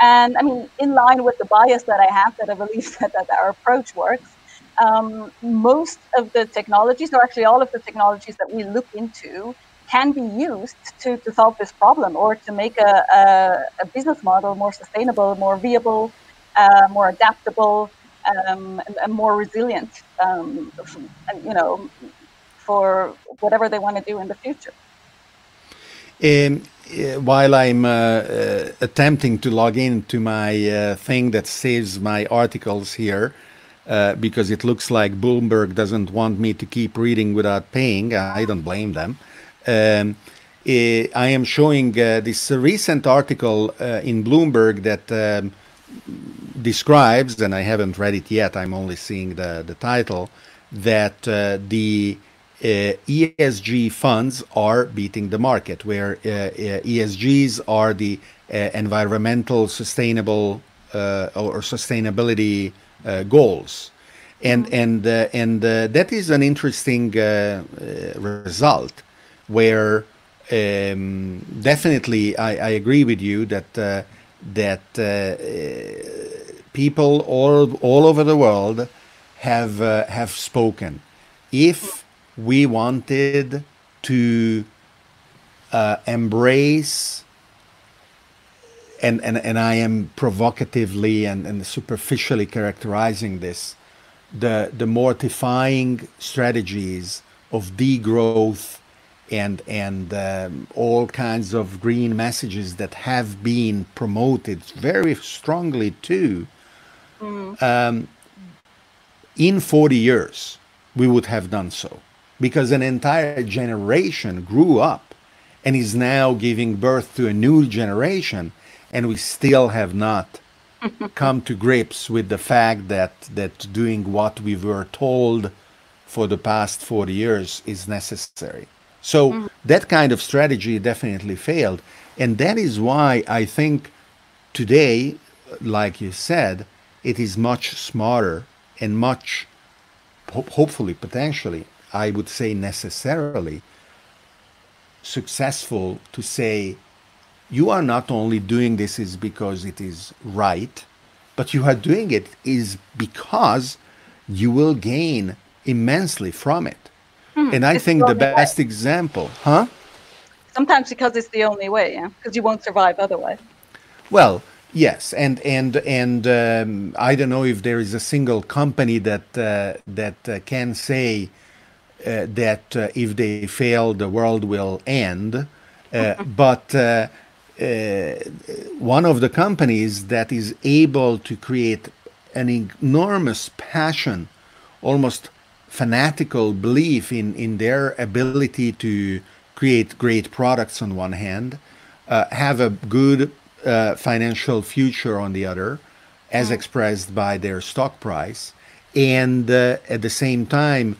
And I mean, in line with the bias that I have, that I believe that, that our approach works, um, most of the technologies, or actually all of the technologies that we look into, can be used to, to solve this problem or to make a, a, a business model more sustainable, more viable, uh, more adaptable, um, and, and, more resilient. Um, you know, for whatever they want to do in the future. Um, while I'm uh, uh, attempting to log in to my uh, thing that saves my articles here, uh, because it looks like Bloomberg doesn't want me to keep reading without paying, I don't blame them. Um, I am showing uh, this recent article uh, in Bloomberg that um, describes, and I haven't read it yet, I'm only seeing the, the title, that the uh, Uh, ESG funds are beating the market, where uh, uh, ESGs are the uh, environmental sustainable uh, or sustainability goals. And, mm. and, and that is an interesting result where um, definitely I, I, agree with you that that uh, people all all over the world have uh, have spoken. If we wanted to uh, embrace and, and, and I am provocatively and, and superficially characterizing this, the, the mortifying strategies of degrowth and, and um, all kinds of green messages that have been promoted very strongly too, mm. um, in 40 years, we would have done so because an entire generation grew up and is now giving birth to a new generation and we still have not come to grips with the fact that that doing what we were told for the past 40 years is necessary so mm-hmm. that kind of strategy definitely failed and that is why i think today like you said it is much smarter and much ho- hopefully potentially i would say necessarily successful to say you are not only doing this is because it is right, but you are doing it is because you will gain immensely from it. Hmm, and I think the, the best way. example, huh? Sometimes because it's the only way, yeah, because you won't survive otherwise. Well, yes, and and and um, I don't know if there is a single company that uh, that uh, can say that uh, if they fail, the world will end. Uh, but uh, uh, one of the companies that is able to create an enormous passion, almost fanatical belief in, in their ability to create great products on one hand, uh, have a good uh, financial future on the other, as mm. expressed by their stock price, and uh, at the same time,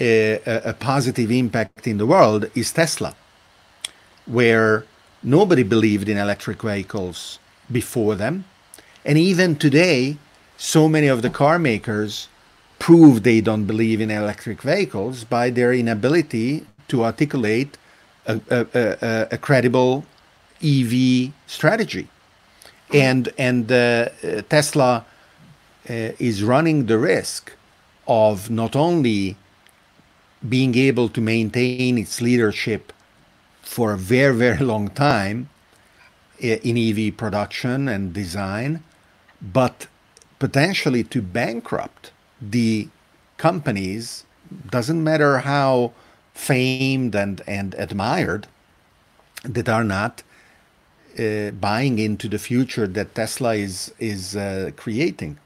a, a positive impact in the world is Tesla, where Nobody believed in electric vehicles before them. And even today, so many of the car makers prove they don't believe in electric vehicles by their inability to articulate a, a, a, a credible EV strategy. And, and uh, Tesla uh, is running the risk of not only being able to maintain its leadership for a very, very long time in EV production and design, but potentially to bankrupt the companies, doesn't matter how famed and, and admired, that are not uh, buying into the future that Tesla is is uh, creating.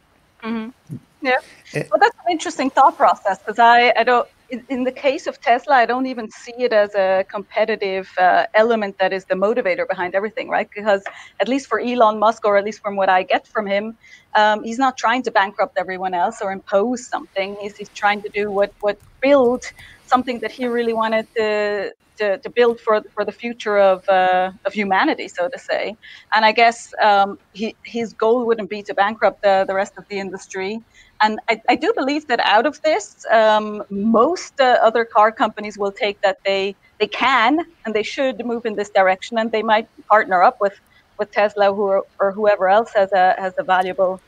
Mm-hmm. Yeah, well, that's an interesting thought process because I I don't in the case of Tesla, I don't even see it as a competitive uh, element that is the motivator behind everything, right? Because at least for Elon Musk, or at least from what I get from him, um, he's not trying to bankrupt everyone else or impose something. He's, he's trying to do what what build something that he really wanted to to, to build for for the future of uh, of humanity, so to say. And I guess um, he, his goal wouldn't be to bankrupt the, the rest of the industry. And I, I do believe that out of this, um, most uh, other car companies will take that they they can and they should move in this direction, and they might partner up with with Tesla who, or whoever else has a has a valuable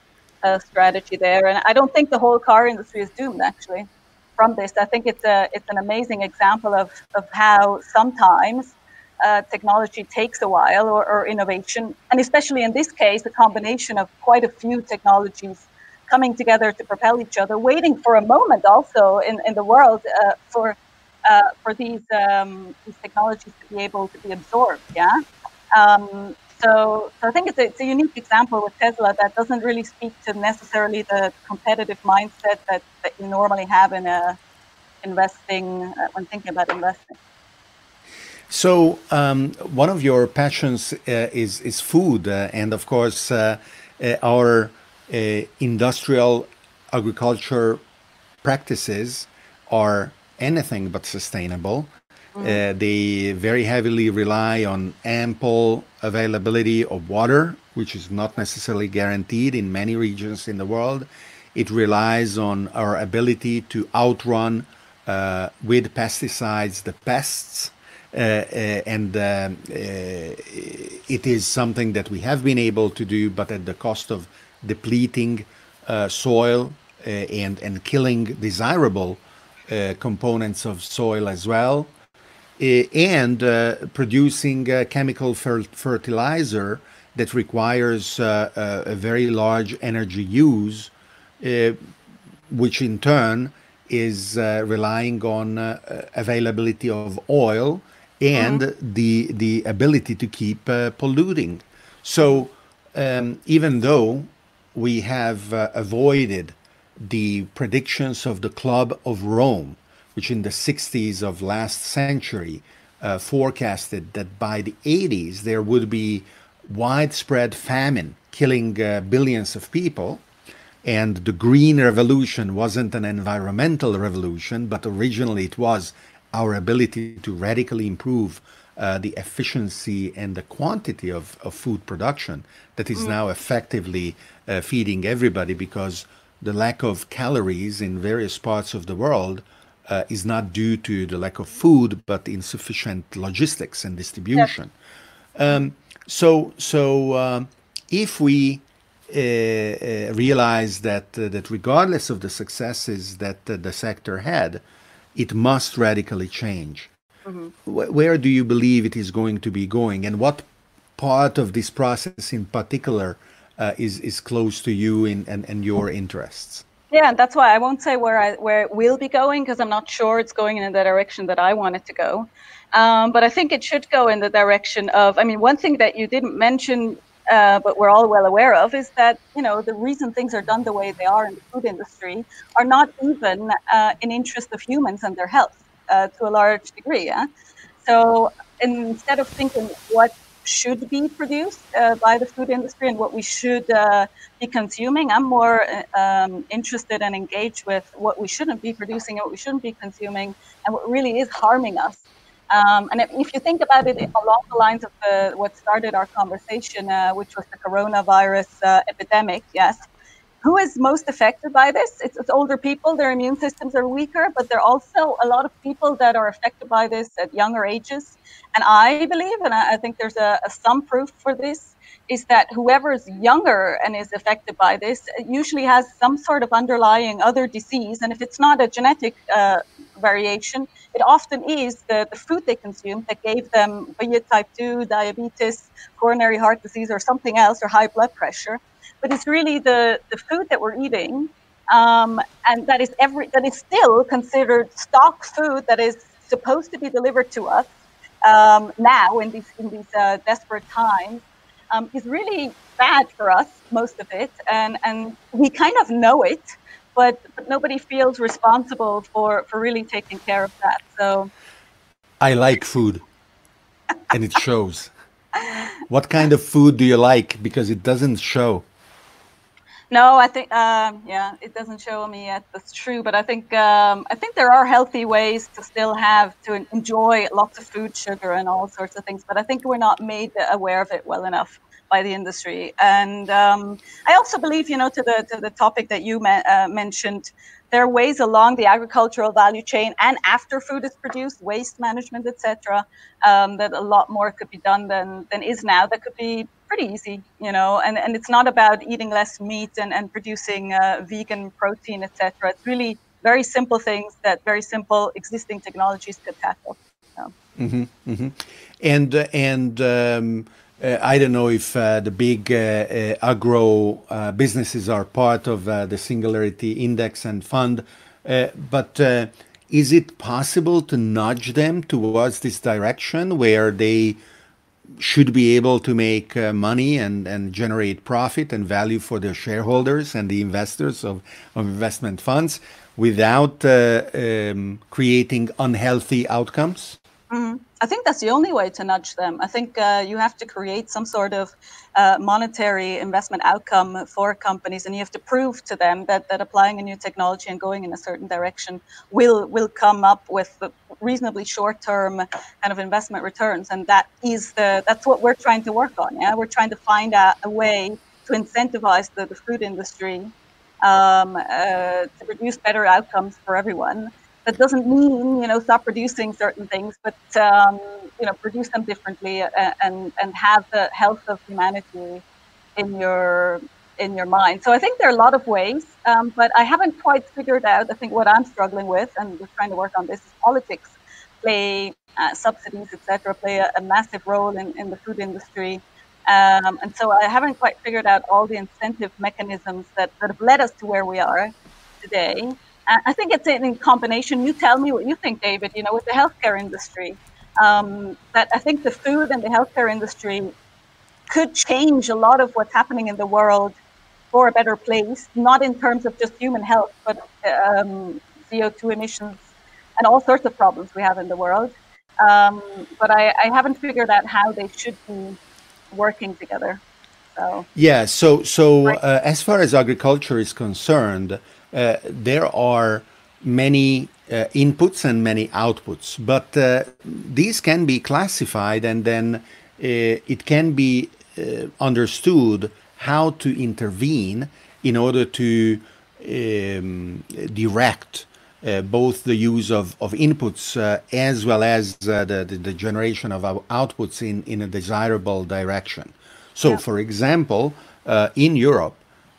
uh, strategy there. And I don't think the whole car industry is doomed actually from this. I think it's a it's an amazing example of of how sometimes uh, technology takes a while or, or, innovation, and especially in this case, a combination of quite a few technologies coming together to propel each other, waiting for a moment also in, in the world uh, for uh, for these um, these technologies to be able to be absorbed. Yeah. Um, so, so I think it's a, it's a unique example with Tesla that doesn't really speak to necessarily the competitive mindset that, that you normally have in a investing uh, when thinking about investing. So, um, one of your passions uh, is is food, uh, and of course, uh, uh, our uh, industrial agriculture practices are anything but sustainable. Uh, they very heavily rely on ample availability of water, which is not necessarily guaranteed in many regions in the world. It relies on our ability to outrun uh, with pesticides the pests and um, it is something that we have been able to do, but at the cost of depleting soil and and killing desirable components of soil as well. and producing chemical fer fertilizer that requires uh, a, very large energy use, uh, which in turn is uh, relying on uh, availability of oil and mm-hmm. the the ability to keep uh, polluting. So um, even though we have uh, avoided the predictions of the Club of Rome, which in the 60s of last century forecasted that by the 80s there would be widespread famine killing uh, billions of people. And the Green Revolution wasn't an environmental revolution, but originally it was our ability to radically improve uh, the efficiency and the quantity of, of food production that is mm. now effectively uh, feeding everybody because the lack of calories in various parts of the world uh, is not due to the lack of food, but insufficient logistics and distribution. Um, so, so um, if we uh, uh, realize that uh, that regardless of the successes that uh, the sector had, it must radically change. Mm-hmm. Wh- where do you believe it is going to be going, and what part of this process in particular uh, is is close to you in, and, and your interests? Yeah, and that's why I won't say where I where it will be going because I'm not sure it's going in the direction that I want it to go. Um, but I think it should go in the direction of. I mean, one thing that you didn't mention, uh, but we're all well aware of, is that you know the reason things are done the way they are in the food industry are not even uh, in interest of humans and their health uh, to a large degree. Yeah. So instead of thinking what should be produced uh, by the food industry and what we should uh, be consuming. I'm more uh, um, interested and engaged with what we shouldn't be producing and what we shouldn't be consuming and what really is harming us. Um, and if you think about it along the lines of the, what started our conversation, uh, which was the coronavirus uh, epidemic, yes, who is most affected by this? It's, it's, older people, their immune systems are weaker, but there are also a lot of people that are affected by this at younger ages. And I believe, and I, I think there's a, a, some proof for this, is that whoever is younger and is affected by this usually has some sort of underlying other disease. And if it's not a genetic uh, variation, it often is the, the food they consume that gave them be type 2, diabetes, coronary heart disease, or something else, or high blood pressure but it's really the, the food that we're eating um, and that is every that is still considered stock food that is supposed to be delivered to us um, now in these in these uh, desperate times um, is really bad for us most of it and and we kind of know it but, but nobody feels responsible for for really taking care of that so. I like food and it shows. What kind of food do you like? Because it doesn't show no, I think um, yeah, it doesn't show me yet. That's true, but I think um, I think there are healthy ways to still have to enjoy lots of food, sugar, and all sorts of things. But I think we're not made aware of it well enough by the industry. And um, I also believe, you know, to the to the topic that you uh, mentioned, there are ways along the agricultural value chain and after food is produced, waste management, etc., um, that a lot more could be done than than is now. That could be pretty easy, you know, and, and it's not about eating less meat and, and producing uh, vegan protein, etc. It's really very simple things that very simple existing technologies could tackle. So. Mm-hmm, mm-hmm. And uh, and um, uh, I don't know if uh, the big uh, uh, agro businesses are part of the Singularity Index and Fund, but is it possible to nudge them towards this direction where they should be able to make uh, money and, and generate profit and value for their shareholders and the investors of, of investment funds without uh, um, creating unhealthy outcomes? Mm-hmm. I think that's the only way to nudge them. I think uh, you have to create some sort of uh, monetary investment outcome for companies, and you have to prove to them that, that applying a new technology and going in a certain direction will will come up with reasonably short-term kind of investment returns, and that is the that's what we're trying to work on. Yeah, we're trying to find a, a way to incentivize the, the food industry um, uh, to produce better outcomes for everyone that doesn't mean you know stop producing certain things, but um, you know produce them differently uh, and and have the health of humanity in your in your mind. So I think there are a lot of ways, um, but I haven't quite figured out. I think what I'm struggling with, and we're trying to work on this, is politics play uh, subsidies, etc., play a, a, massive role in, in the food industry. Um, and so I haven't quite figured out all the incentive mechanisms that, that have led us to where we are today. I think it's in combination. You tell me what you think, David. You know, with the healthcare industry, um, that I think the food and the healthcare industry could change a lot of what's happening in the world for a better place. Not in terms of just human health, but um, CO2 emissions and all sorts of problems we have in the world. Um, but I, I haven't figured out how they should be working together. So yeah. So so uh, as far as agriculture is concerned uh, there are many uh, inputs and many outputs, but uh, these can be classified and then it can be understood how to intervene in order to um, direct uh, both the use of, of inputs uh, as well as uh, the, the, the, generation of outputs in, in a desirable direction. So, yeah. for example, in Europe,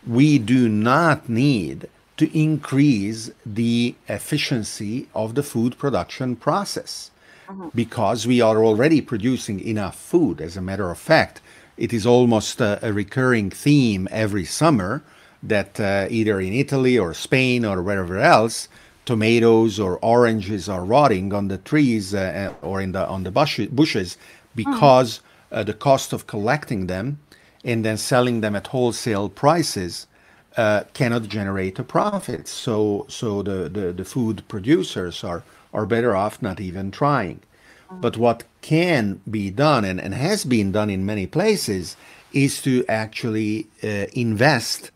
we do not need to increase the efficiency of the food production process uh-huh. because we are already producing enough food. As a matter of fact, it is almost a, a recurring theme every summer that uh, either in Italy or Spain or wherever else, tomatoes or oranges are rotting on the trees uh, uh or in the on the bush, bushes because uh, the cost of collecting them and then selling them at wholesale prices uh, cannot generate a profit. So, so the, the, the, food producers are, are better off not even trying. But what can be done and, and has been done in many places is to actually uh, invest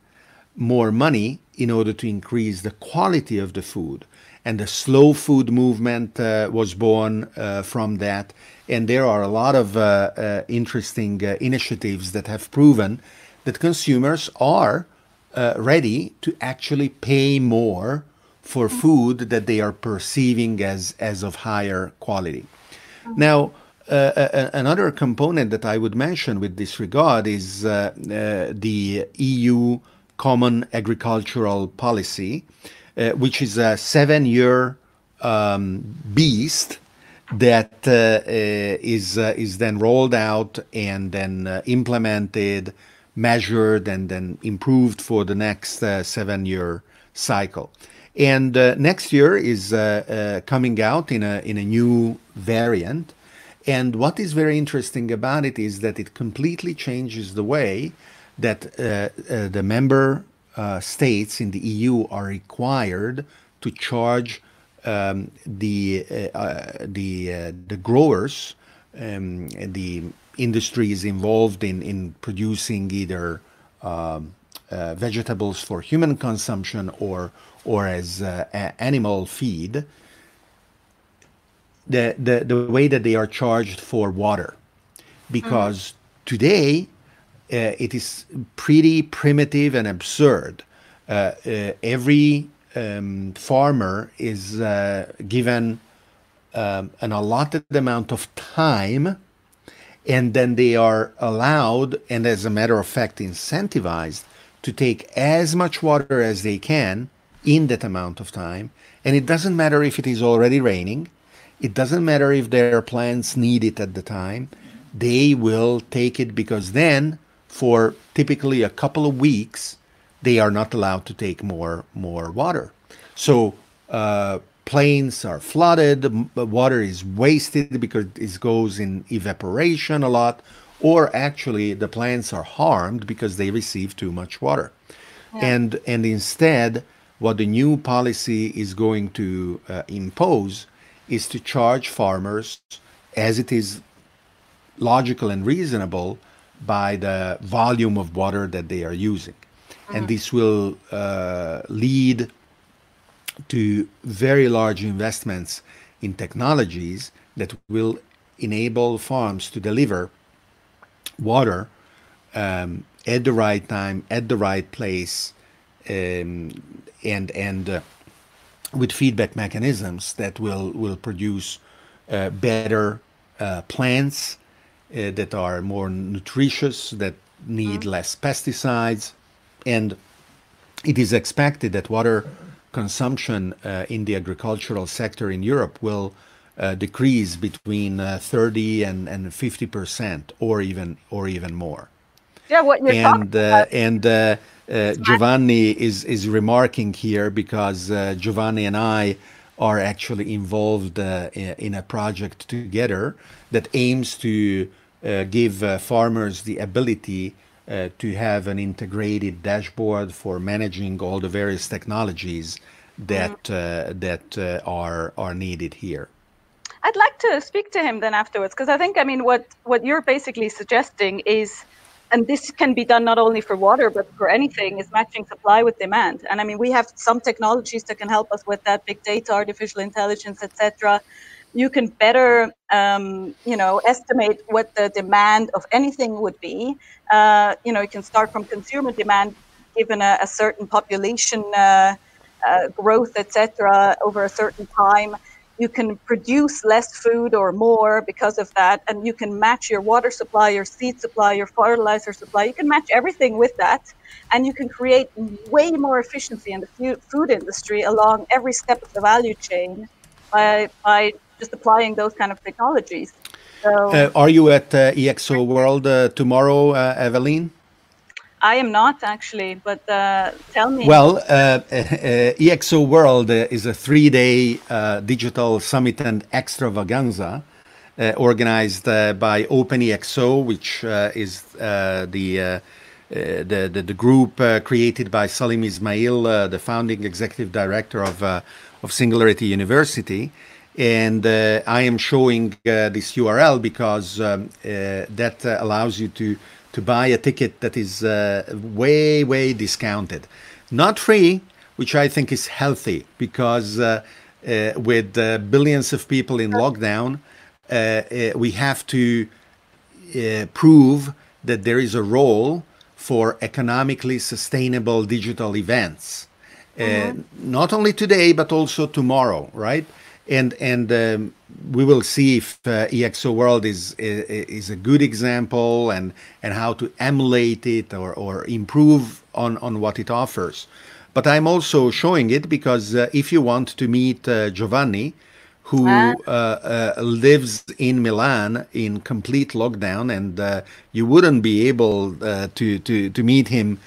more money in order to increase the quality of the food. And the slow food movement uh, was born uh, from that. And there are a lot of uh, uh, interesting initiatives that have proven that consumers are uh, ready to actually pay more for food that they are perceiving as, as of higher quality. Now, uh, uh, another component that I would mention with this regard is uh, uh the EU Common Agricultural Policy, uh, which is a seven year um, beast that is is then rolled out and then implemented measured and then improved for the next uh, seven year cycle. And uh, next year is uh, uh, coming out in a, in a new variant. And what is very interesting about it is that it completely changes the way that uh, uh, the member states in the EU are required to charge um, the, the, the growers, um, the industries involved in, in producing either um, uh, vegetables for human consumption or, or as uh, animal feed, the, the, the way that they are charged for water. Because mm today uh, it is pretty primitive and absurd. Uh, uh, every um, farmer is uh, given um, an allotted amount of time and then they are allowed and as a matter of fact incentivized to take as much water as they can in that amount of time. And it doesn't matter if it is already raining. It doesn't matter if their plants need it at the time. They will take it because then for typically a couple of weeks they are not allowed to take more more water. So uh, plains are flooded, water is wasted because it goes in evaporation a lot, or actually the plants are harmed because they receive too much water. Yeah. And, and instead, what the new policy is going to uh, impose is to charge farmers as it is logical and reasonable by the volume of water that they are using. Mm-hmm. And this will uh, lead to very large investments in technologies that will enable farms to deliver water um, at the right time, at the right place, um, and and uh, with feedback mechanisms that will will produce uh, better uh, plants uh, that are more nutritious, that need mm. less pesticides, and it is expected that water consumption uh, in the agricultural sector in Europe will uh, decrease between uh, 30 and, and 50 percent, or even or even more. Yeah, what you're and talking about. and uh, Giovanni is is remarking here because uh, Giovanni and I are actually involved uh, in a project together that aims to uh, give uh, farmers the ability uh, to have an integrated dashboard for managing all the various technologies that mm-hmm. that are are needed here. I'd like to speak to him then afterwards because I think I mean what what you're basically suggesting is and this can be done not only for water but for anything is matching supply with demand and i mean we have some technologies that can help us with that big data artificial intelligence etc you can better um, you know estimate what the demand of anything would be. Uh, you know you can start from consumer demand given a, a certain population uh, uh, growth etc over a certain time. You can produce less food or more because of that and you can match your water supply your seed supply your fertilizer supply you can match everything with that and you can create way more efficiency in the food industry along every step of the value chain by, by just applying those kind of technologies so, uh, are you at uh, exo world uh, tomorrow uh, Evelyn I am not actually, but uh, tell me. Well, uh, uh, EXO World is a three day uh, digital summit and extravaganza uh, organized uh, by OpenEXO, which is the, the, the, the, group created by Salim Ismail, the founding executive director of, of Singularity University. And I am showing this URL because um, that allows you to to buy a ticket that is uh, way, way discounted. Not free, which I think is healthy because uh, uh, with uh, billions of people in lockdown, uh, uh, we have to prove that there is a role for economically sustainable digital events. Mm-hmm. Not only today, but also tomorrow, right? And and um, we will see if uh, EXO World is, is, is a good example and and how to emulate it or or improve on on what it offers. But I'm also showing it because uh, if you want to meet uh, Giovanni, who ah. uh, uh, lives in Milan in complete lockdown, and uh, you wouldn't be able to to to meet him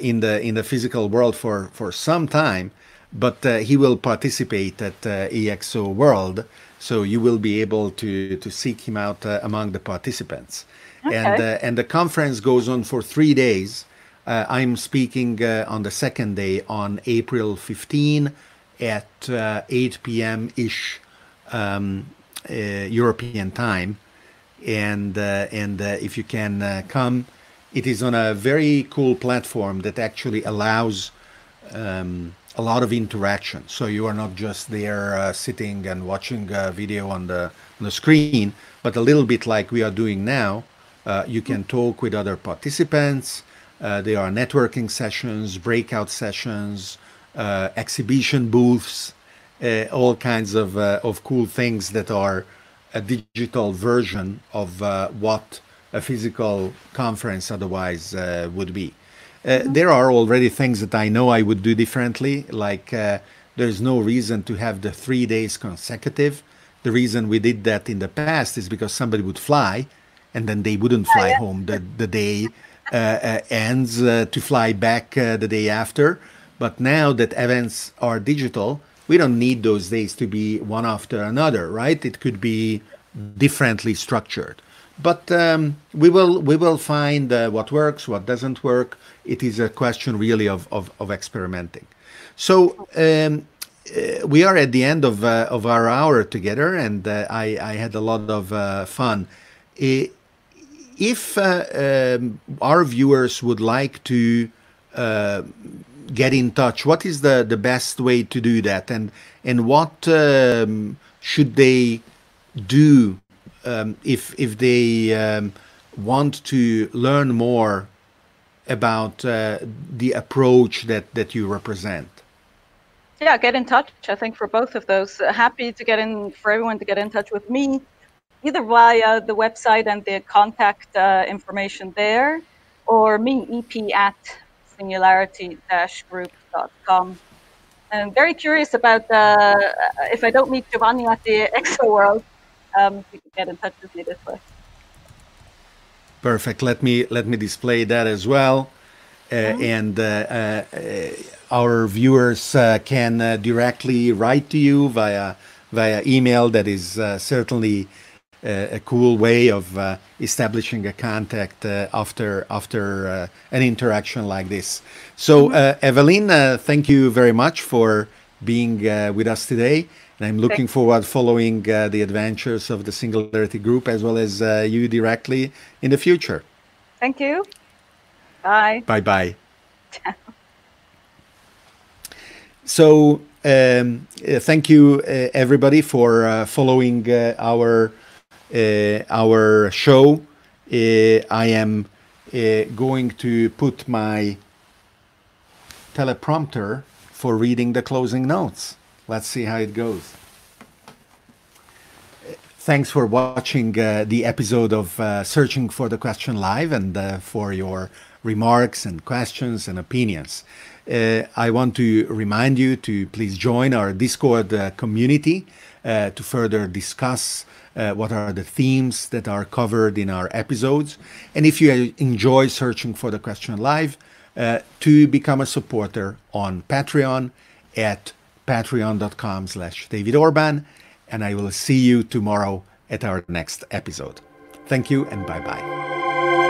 in the in the physical world for for some time but uh, he will participate at uh, EXO World, so you will be able to to seek him out uh, among the participants. Okay. And uh, and the conference goes on for three days. Uh, I'm speaking uh, on the second day on April 15 at 8 p.m. ish um, European time, and and if you can come, it is on a very cool platform that actually allows. Um, a lot of interaction. So you are not just there uh, sitting and watching a video on the on the screen, but a little bit like we are doing now. Uh, you can talk with other participants. Uh, there are networking sessions, breakout sessions, uh, exhibition booths, uh, all kinds of uh, of cool things that are a digital version of what a physical conference otherwise would be. Uh, there are already things that I know I would do differently. Like uh, there's no reason to have the three days consecutive. The reason we did that in the past is because somebody would fly, and then they wouldn't fly home the the day uh, uh ends uh, to fly back the day after. But now that events are digital, we don't need those days to be one after another, right? It could be differently structured. But um, we will we will find what works, what doesn't work it is a question really of, of, of experimenting. So um, uh, we are at the end of, uh, of our hour together, and uh, I, I had a lot of uh, fun. If uh, um, our viewers would like to uh, get in touch, what is the, the best way to do that, and and what um, should they do um, if if they um, want to learn more about uh, the approach that, that you represent? yeah, get in touch. I think for both of those, uh, happy to get in for everyone to get in touch with me, either via the website and the contact uh, information there, or me ep at singularity-group.com. I'm very curious about uh, if I don't meet Giovanni at the Exo World, um, you can get in touch with me this way. Perfect. Let me let me display that as well, uh, mm-hmm. and uh, uh, our viewers uh, can uh, directly write to you via via email. That is uh, certainly a cool way of establishing a contact after after an interaction like this. So, mm-hmm. Evelyn, thank you very much for being with us today. And I'm looking Thanks. forward following uh, the adventures of the Singularity Group as well as uh, you directly in the future. Thank you. Bye. Bye bye. so, um, uh, thank you uh, everybody for uh, following uh, our our show. I am going to put my teleprompter for reading the closing notes. Let's see how it goes. Thanks for watching uh, the episode of uh, Searching for the Question Live and uh, for your remarks and questions and opinions. Uh, I want to remind you to please join our Discord uh, community uh, to further discuss what are the themes that are covered in our episodes. And if you enjoy Searching for the Question Live, to become a supporter on Patreon at patreon.com slash David Orban, and I will see you tomorrow at our next episode. Thank you and bye bye.